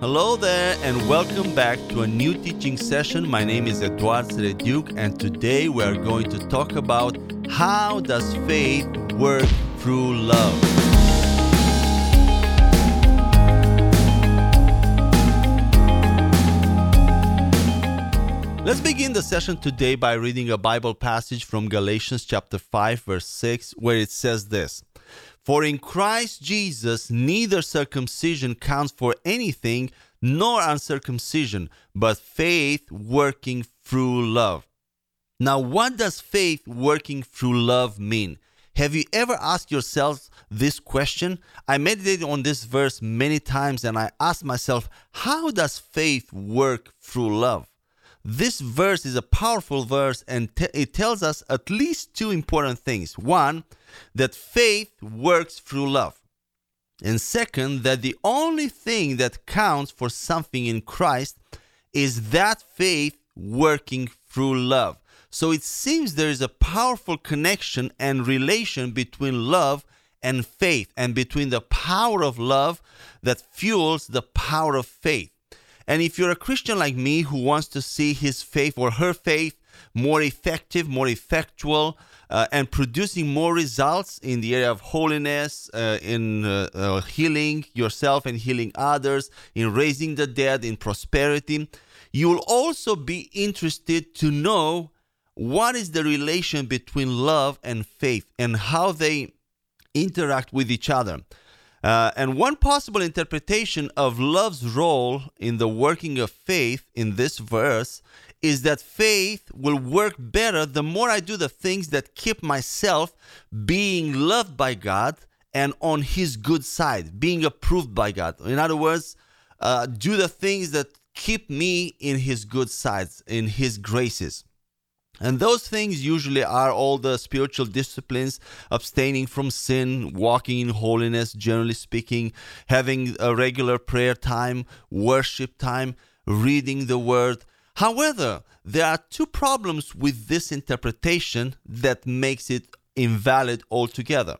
Hello there, and welcome back to a new teaching session. My name is Eduard Serediuk, and today we are going to talk about how does faith work through love. Let's begin the session today by reading a Bible passage from Galatians chapter 5 verse 6 where it says this: For in Christ Jesus neither circumcision counts for anything nor uncircumcision, but faith working through love. Now, what does faith working through love mean? Have you ever asked yourself this question? I meditated on this verse many times and I asked myself, how does faith work through love? This verse is a powerful verse and it tells us at least two important things. One, that faith works through love. And second, that the only thing that counts for something in Christ is that faith working through love. So it seems there is a powerful connection and relation between love and faith, and between the power of love that fuels the power of faith. And if you're a Christian like me who wants to see his faith or her faith more effective, more effectual, uh, and producing more results in the area of holiness, uh, in uh, uh healing yourself and healing others, in raising the dead, in prosperity, you'll also be interested to know what is the relation between love and faith and how they interact with each other. Uh, and one possible interpretation of love's role in the working of faith in this verse is that faith will work better the more I do the things that keep myself being loved by God and on His good side, being approved by God. In other words, uh, do the things that keep me in His good sides, in His graces. And those things usually are all the spiritual disciplines abstaining from sin, walking in holiness, generally speaking, having a regular prayer time, worship time, reading the word. However, there are two problems with this interpretation that makes it invalid altogether.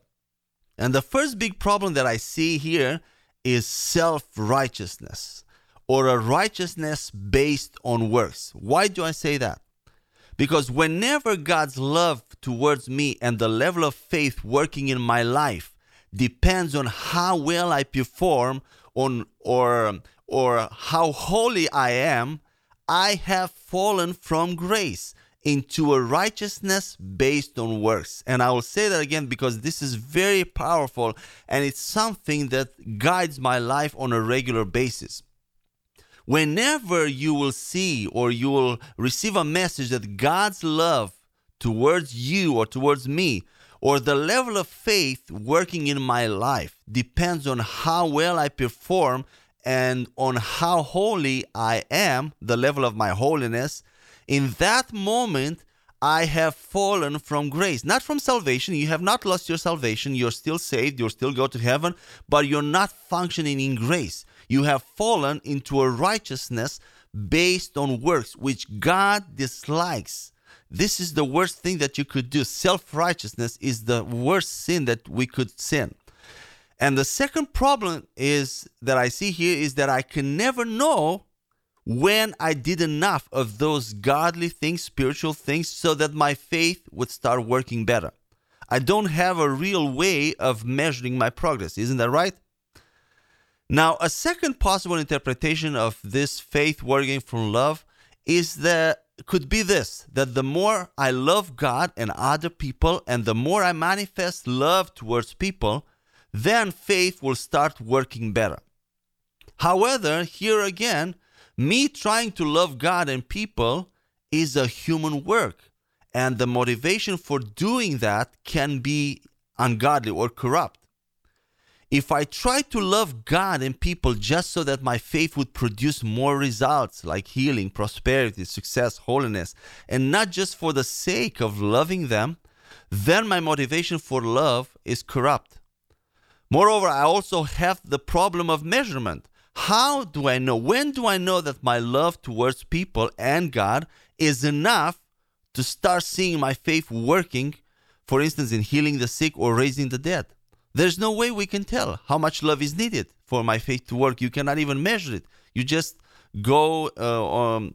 And the first big problem that I see here is self righteousness or a righteousness based on works. Why do I say that? Because whenever God's love towards me and the level of faith working in my life depends on how well I perform on or or how holy I am, I have fallen from grace into a righteousness based on works. And I will say that again because this is very powerful and it's something that guides my life on a regular basis. Whenever you will see or you will receive a message that God's love towards you or towards me or the level of faith working in my life depends on how well I perform and on how holy I am, the level of my holiness, in that moment I have fallen from grace, not from salvation. You have not lost your salvation. You're still saved. You'll still go to heaven, but you're not functioning in grace. You have fallen into a righteousness based on works, which God dislikes. This is the worst thing that you could do. Self righteousness is the worst sin that we could sin. And the second problem is that I see here is that I can never know when I did enough of those godly things, spiritual things, so that my faith would start working better. I don't have a real way of measuring my progress. Isn't that right? Now, a second possible interpretation of this faith working from love is that could be this that the more I love God and other people, and the more I manifest love towards people, then faith will start working better. However, here again, me trying to love God and people is a human work, and the motivation for doing that can be ungodly or corrupt. If I try to love God and people just so that my faith would produce more results like healing, prosperity, success, holiness, and not just for the sake of loving them, then my motivation for love is corrupt. Moreover, I also have the problem of measurement. How do I know? When do I know that my love towards people and God is enough to start seeing my faith working, for instance, in healing the sick or raising the dead? There's no way we can tell how much love is needed for my faith to work. You cannot even measure it. You just go, uh, um,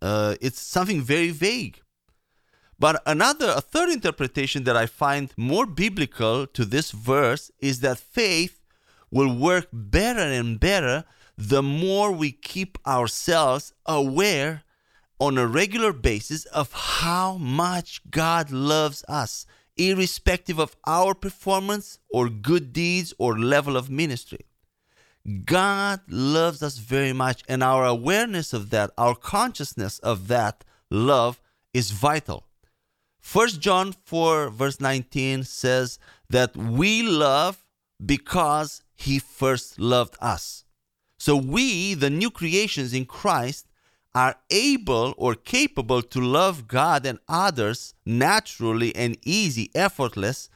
uh, it's something very vague. But another, a third interpretation that I find more biblical to this verse is that faith will work better and better the more we keep ourselves aware on a regular basis of how much God loves us, irrespective of our performance or good deeds or level of ministry. God loves us very much, and our awareness of that, our consciousness of that love is vital. First John 4 verse 19 says that we love because he first loved us. So we, the new creations in Christ, are able or capable to love God and others naturally and easy, effortless,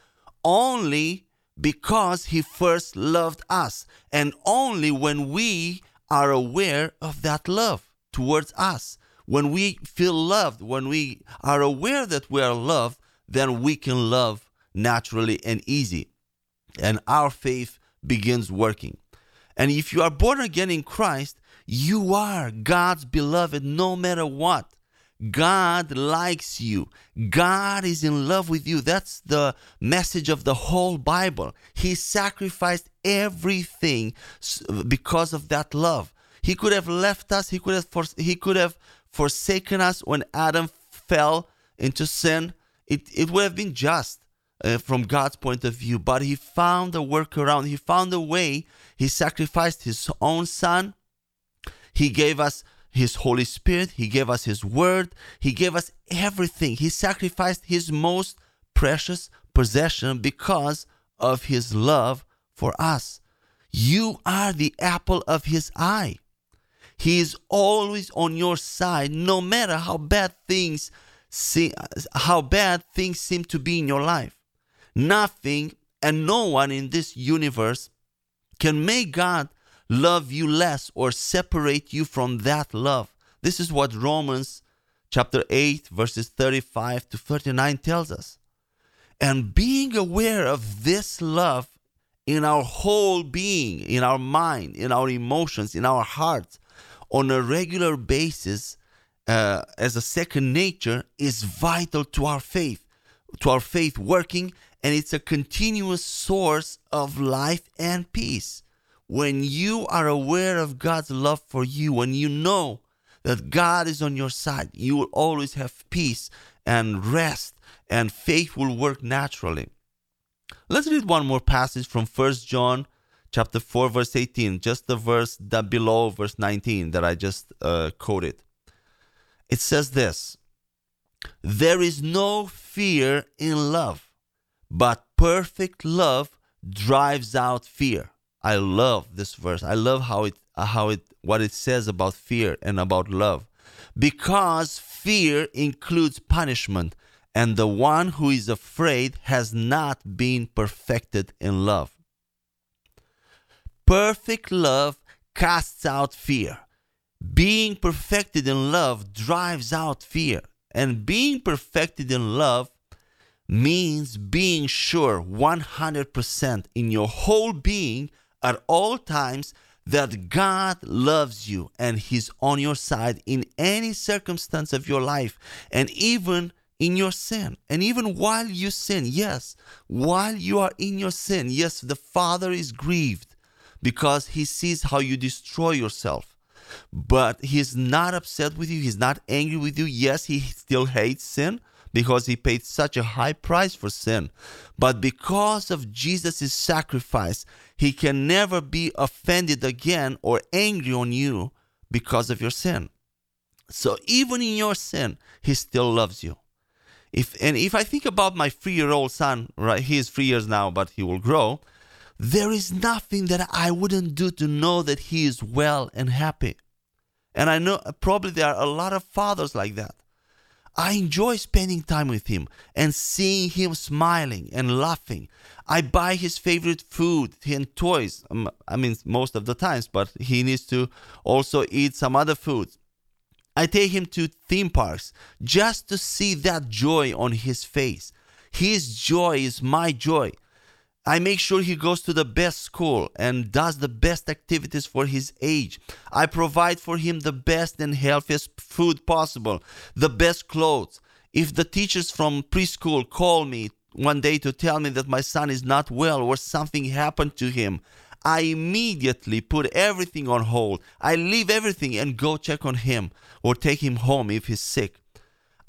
only because he first loved us and only when we are aware of that love towards us when we feel loved, when we are aware that we are loved, then we can love naturally and easy. And our faith begins working. And if you are born again in Christ, you are God's beloved no matter what. God likes you. God is in love with you. That's the message of the whole Bible. He sacrificed everything because of that love. He could have left us. He could have he could have forsaken us when Adam fell into sin, it, it would have been just uh, from God's point of view. But he found a workaround. He found a way. He sacrificed his own son. He gave us his Holy Spirit. He gave us his word. He gave us everything. He sacrificed his most precious possession because of his love for us. You are the apple of his eye. He is always on your side, no matter how bad things see, how bad things seem to be in your life. Nothing and no one in this universe can make God love you less or separate you from that love. This is what Romans chapter 8 verses 35 to 39 tells us. And being aware of this love in our whole being, in our mind, in our emotions, in our hearts, on a regular basis uh, as a second nature is vital to our faith, to our faith working, and it's a continuous source of life and peace. When you are aware of God's love for you, when you know that God is on your side, you will always have peace and rest, and faith will work naturally. Let's read one more passage from First John chapter 4, verse 18, just the verse that below verse 19 that I just uh, quoted. It says this There is no fear in love, but perfect love drives out fear. I love this verse. I love how it how it what it says about fear and about love. Because fear includes punishment, and the one who is afraid has not been perfected in love. Perfect love casts out fear. Being perfected in love drives out fear. And being perfected in love means being sure 100% in your whole being at all times that God loves you and He's on your side in any circumstance of your life and even in your sin. And even while you sin, yes, while you are in your sin, yes, the Father is grieved because he sees how you destroy yourself. But he's not upset with you, he's not angry with you. Yes, he still hates sin because he paid such a high price for sin. But because of Jesus' sacrifice, he can never be offended again or angry on you because of your sin. So even in your sin, he still loves you. If and if I think about my three-year-old son, right, he is three years now, but he will grow. There is nothing that I wouldn't do to know that he is well and happy. And I know probably there are a lot of fathers like that. I enjoy spending time with him and seeing him smiling and laughing. I buy his favorite food and toys. Um, I mean, most of the times, but he needs to also eat some other foods. I take him to theme parks just to see that joy on his face. His joy is my joy. I make sure he goes to the best school and does the best activities for his age. I provide for him the best and healthiest food possible, the best clothes. If the teachers from preschool call me one day to tell me that my son is not well or something happened to him, I immediately put everything on hold. I leave everything and go check on him or take him home if he's sick.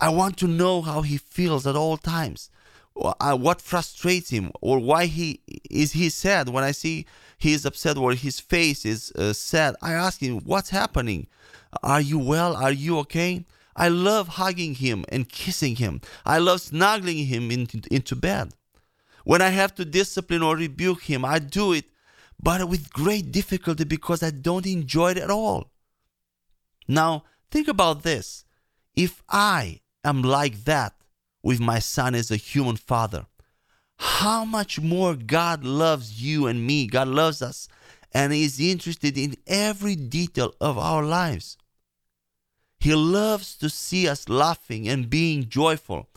I want to know how he feels at all times what frustrates him? Or why he is he sad? When i see he is upset or his face is uh, sad i ask him what's happening? Are you well? Are you okay? I love hugging him and kissing him. I love snuggling him into bed. When i have to discipline or rebuke him i do it but with great difficulty because i don't enjoy it at all. Now think about this. If i am like that with my son as a human father. How much more God loves you and me. God loves us and is interested in every detail of our lives. He loves to see us laughing and being joyful.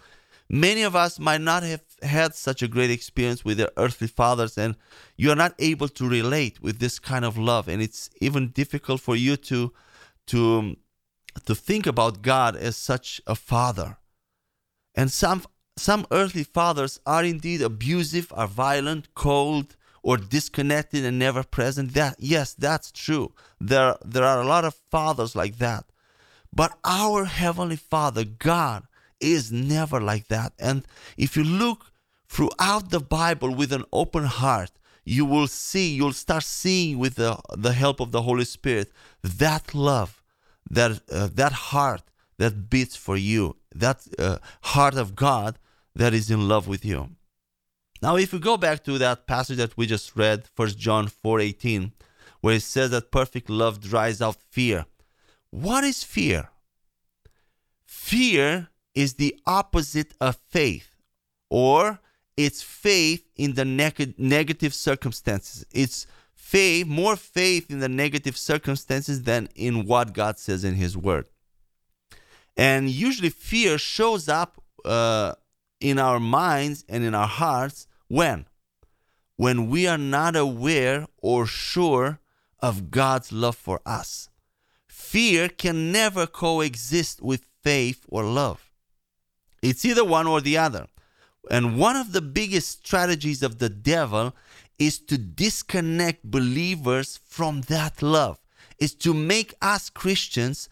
Many of us might not have had such a great experience with their earthly fathers, and you are not able to relate with this kind of love. And it's even difficult for you to, to, to think about God as such a father. And some some earthly fathers are indeed abusive, are violent, cold, or disconnected and never present. That yes, that's true. There there are a lot of fathers like that. But our heavenly Father, God, is never like that. And if you look throughout the Bible with an open heart, you will see, you'll start seeing with the, the help of the Holy Spirit that love, that uh, that heart that beats for you, that uh, heart of God that is in love with you. Now, if we go back to that passage that we just read, 1 John 4:18, where it says that perfect love drives out fear. What is fear? Fear is the opposite of faith, or it's faith in the neg- negative circumstances. It's faith, more faith in the negative circumstances than in what God says in His Word. And usually fear shows up uh, in our minds and in our hearts when? When we are not aware or sure of God's love for us. Fear can never coexist with faith or love. It's either one or the other. And one of the biggest strategies of the devil is to disconnect believers from that love, is to make us Christians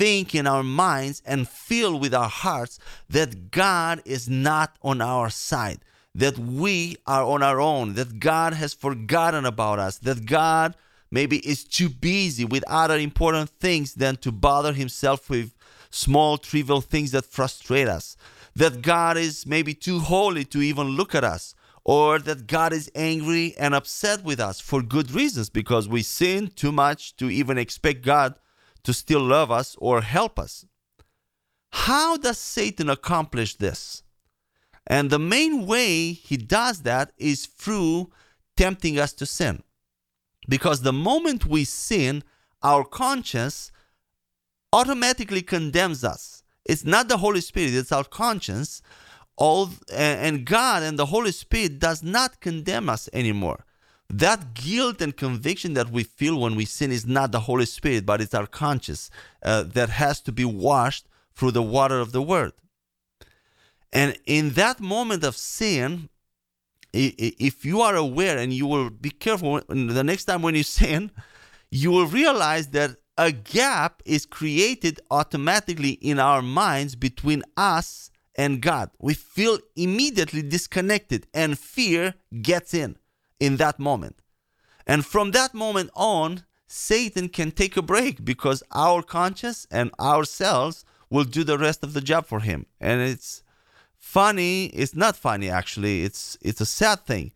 think in our minds and feel with our hearts that God is not on our side, that we are on our own, that God has forgotten about us, that God maybe is too busy with other important things than to bother himself with small, trivial things that frustrate us, that God is maybe too holy to even look at us. Or that God is angry and upset with us for good reasons because we sin too much to even expect God to still love us or help us. How does Satan accomplish this? And the main way he does that is through tempting us to sin. Because the moment we sin, our conscience automatically condemns us. It's not the Holy Spirit, it's our conscience. All and God and the Holy Spirit does not condemn us anymore that guilt and conviction that we feel when we sin is not the Holy Spirit, but it's our conscience uh, that has to be washed through the water of the Word. And in that moment of sin, if you are aware and you will be careful the next time when you sin, you will realize that a gap is created automatically in our minds between us and God. We feel immediately disconnected and fear gets in in that moment. And from that moment on, Satan can take a break because our conscience and ourselves will do the rest of the job for him. And it's funny, it's not funny actually, it's it's a sad thing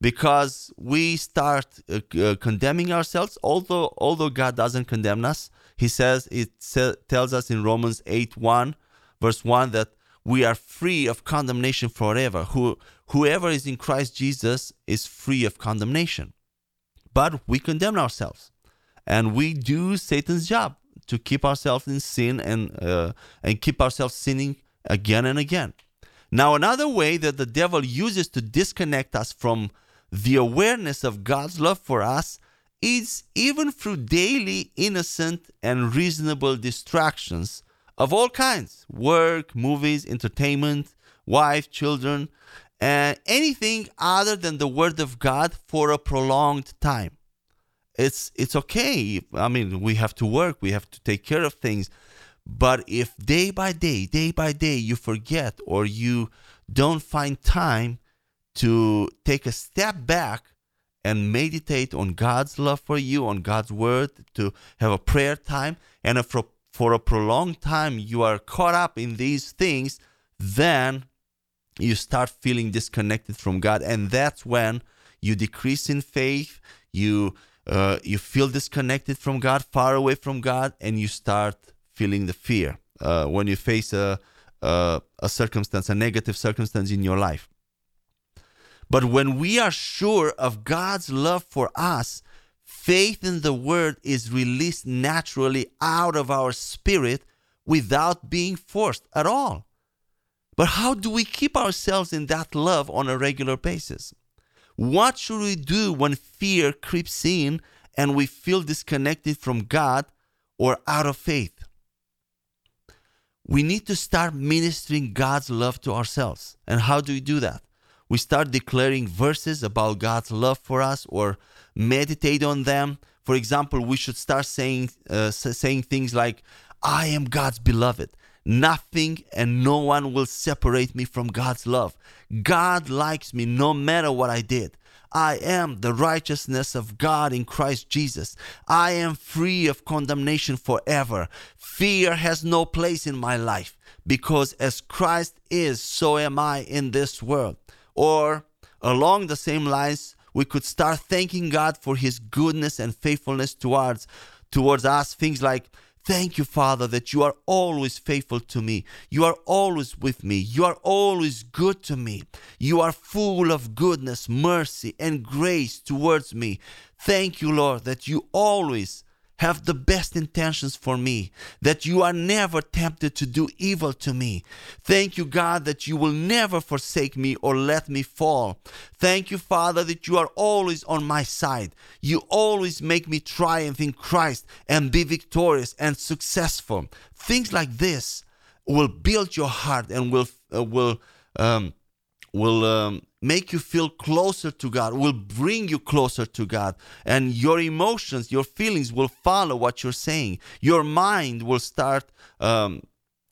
because we start uh, uh, condemning ourselves although although God doesn't condemn us. He says it tells us in Romans 8 1 verse 1 that we are free of condemnation forever. Who, whoever is in Christ Jesus is free of condemnation. But we condemn ourselves and we do Satan's job to keep ourselves in sin and, uh, and keep ourselves sinning again and again. Now, another way that the devil uses to disconnect us from the awareness of God's love for us is even through daily innocent and reasonable distractions of all kinds work, movies, entertainment, wife, children, and anything other than the Word of God for a prolonged time. It's, it's okay. I mean, we have to work, we have to take care of things. But if day by day, day by day, you forget or you don't find time to take a step back and meditate on God's love for you, on God's word, to have a prayer time, and for, for a prolonged time you are caught up in these things, then you start feeling disconnected from God, and that's when you decrease in faith, you uh, you feel disconnected from God, far away from God, and you start feeling the fear uh, when you face a, a a circumstance, a negative circumstance in your life. But when we are sure of God's love for us, faith in the word is released naturally out of our spirit without being forced at all. But how do we keep ourselves in that love on a regular basis? What should we do when fear creeps in and we feel disconnected from God or out of faith? We need to start ministering God's love to ourselves. And how do we do that? we start declaring verses about God's love for us or meditate on them. For example, we should start saying uh, saying things like, "I am God's beloved. Nothing and no one will separate me from God's love. God likes me no matter what I did. I am the righteousness of God in Christ Jesus. I am free of condemnation forever. Fear has no place in my life because as Christ is, so am I in this world. Or along the same lines, we could start thanking God for his goodness and faithfulness towards towards us. Things like Thank you, Father, that you are always faithful to me. You are always with me. You are always good to me. You are full of goodness, mercy, and grace towards me. Thank you, Lord, that you always have the best intentions for me, that you are never tempted to do evil to me. Thank you, God, that you will never forsake me or let me fall. Thank you, Father, that you are always on my side. You always make me triumph in Christ and be victorious and successful. Things like this will build your heart and will uh, will um, will um, make you feel closer to God, will bring you closer to God. And your emotions, your feelings will follow what you're saying. Your mind will start um,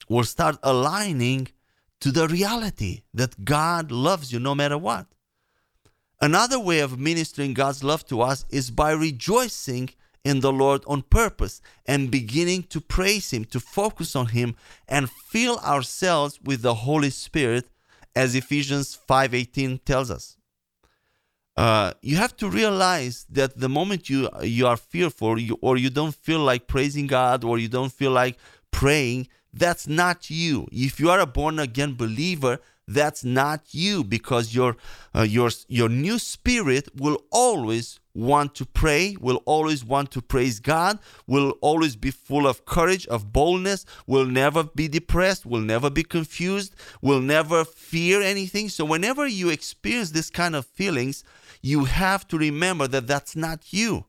will start aligning to the reality that God loves you no matter what. Another way of ministering God's love to us is by rejoicing in the Lord on purpose and beginning to praise Him, to focus on Him, and fill ourselves with the Holy Spirit as Ephesians 5:18 tells us. Uh, you have to realize that the moment you you are fearful you, or you don't feel like praising God or you don't feel like praying, that's not you. If you are a born again believer, that's not you because your uh, your your new spirit will always want to pray will always want to praise god will always be full of courage of boldness will never be depressed will never be confused will never fear anything so whenever you experience this kind of feelings you have to remember that that's not you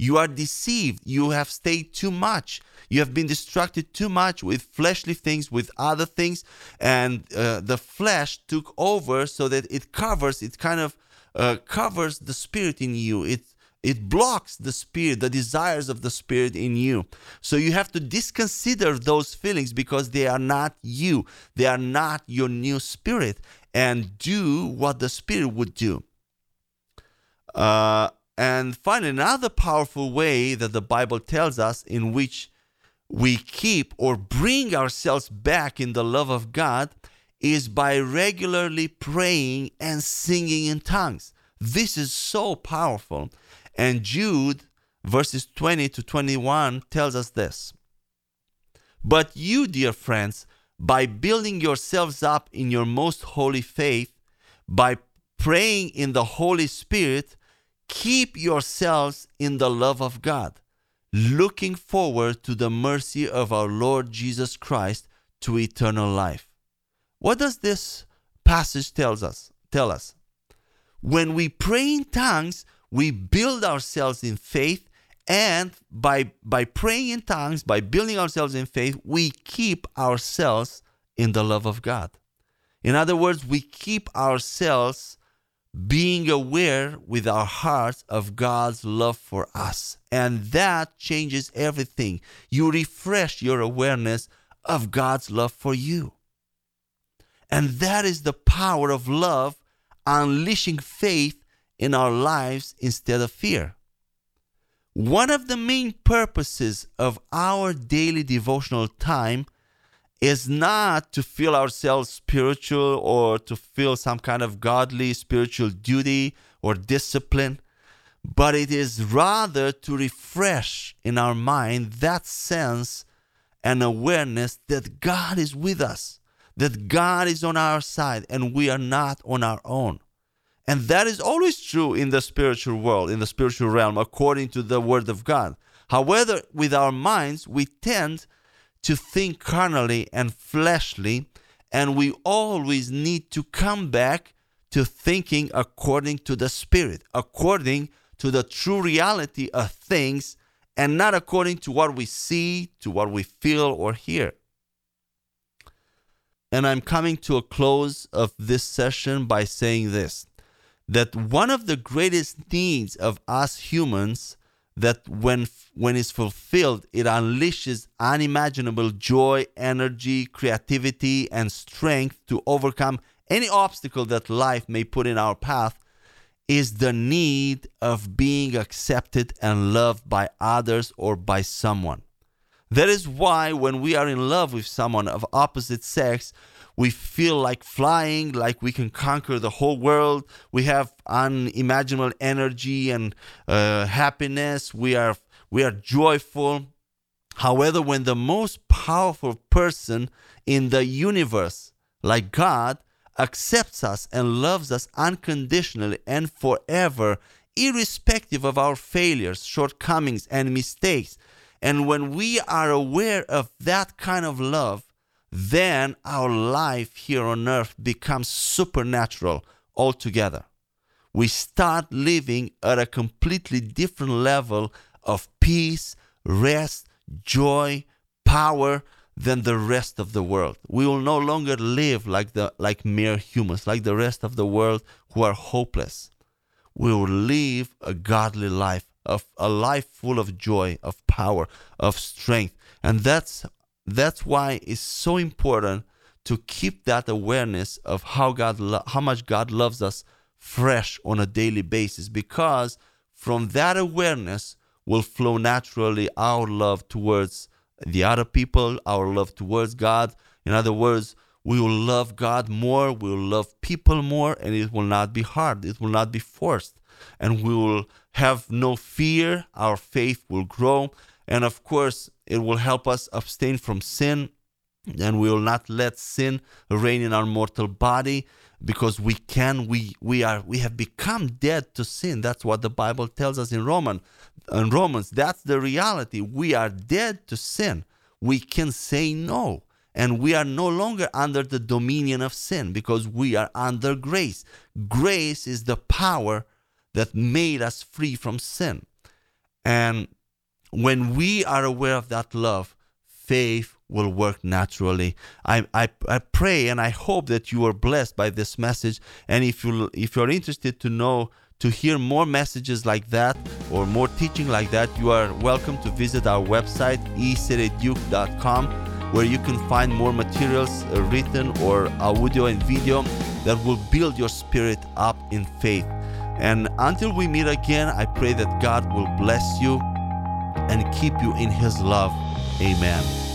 you are deceived. You have stayed too much. You have been distracted too much with fleshly things, with other things, and uh, the flesh took over so that it covers, it kind of uh, covers the spirit in you. It it blocks the spirit, the desires of the spirit in you. So you have to disconsider those feelings because they are not you. They are not your new spirit, and do what the spirit would do. Uh, and find another powerful way that the Bible tells us in which we keep or bring ourselves back in the love of God is by regularly praying and singing in tongues. This is so powerful. And Jude, verses 20 to 21, tells us this. But you, dear friends, by building yourselves up in your most holy faith, by praying in the Holy Spirit, keep yourselves in the love of God, looking forward to the mercy of our Lord Jesus Christ to eternal life. What does this passage tells us? Tell us. when we pray in tongues, we build ourselves in faith and by by praying in tongues, by building ourselves in faith, we keep ourselves in the love of God. In other words, we keep ourselves being aware with our hearts of God's love for us. And that changes everything. You refresh your awareness of God's love for you. And that is the power of love unleashing faith in our lives instead of fear. One of the main purposes of our daily devotional time is not to feel ourselves spiritual or to feel some kind of godly spiritual duty or discipline, but it is rather to refresh in our mind that sense and awareness that God is with us, that God is on our side, and we are not on our own. And that is always true in the spiritual world, in the spiritual realm, according to the Word of God. However, with our minds, we tend to think carnally and fleshly, and we always need to come back to thinking according to the Spirit, according to the true reality of things, and not according to what we see, to what we feel or hear. And I'm coming to a close of this session by saying this that one of the greatest needs of us humans that when when it's fulfilled it unleashes unimaginable joy energy creativity and strength to overcome any obstacle that life may put in our path is the need of being accepted and loved by others or by someone. That is why when we are in love with someone of opposite sex we feel like flying, like we can conquer the whole world. We have unimaginable energy and uh, happiness. We are we are joyful. However, when the most powerful person in the universe, like God, accepts us and loves us unconditionally and forever, irrespective of our failures, shortcomings, and mistakes. And when we are aware of that kind of love, then our life here on earth becomes supernatural altogether. We start living at a completely different level of peace, rest, joy, power than the rest of the world. We will no longer live like the like mere humans, like the rest of the world who are hopeless. We will live a godly life, of a life full of joy, of power, of strength. And that's that's why it's so important to keep that awareness of how God lo- how much God loves us fresh on a daily basis because from that awareness will flow naturally our love towards the other people, our love towards God. In other words, we will love God more, we will love people more, and it will not be hard, it will not be forced. And we will have no fear, our faith will grow, and of course, it will help us abstain from sin, and we will not let sin reign in our mortal body because we can we we are we have become dead to sin. That's what the bible tells us in roman in romans. That's the reality. We are dead to sin. We can say no and we are no longer under the dominion of sin because we are under grace. Grace is the power that made us free from sin. And when we are aware of that love, faith will work naturally. I, I, I pray and I hope that you are blessed by this message. And if you if you're interested to know to hear more messages like that or more teaching like that, you are welcome to visit our website eserediuk.com where you can find more materials uh, written or audio and video that will build your spirit up in faith. And until we meet again, I pray that God will bless you and keep you in His love. Amen.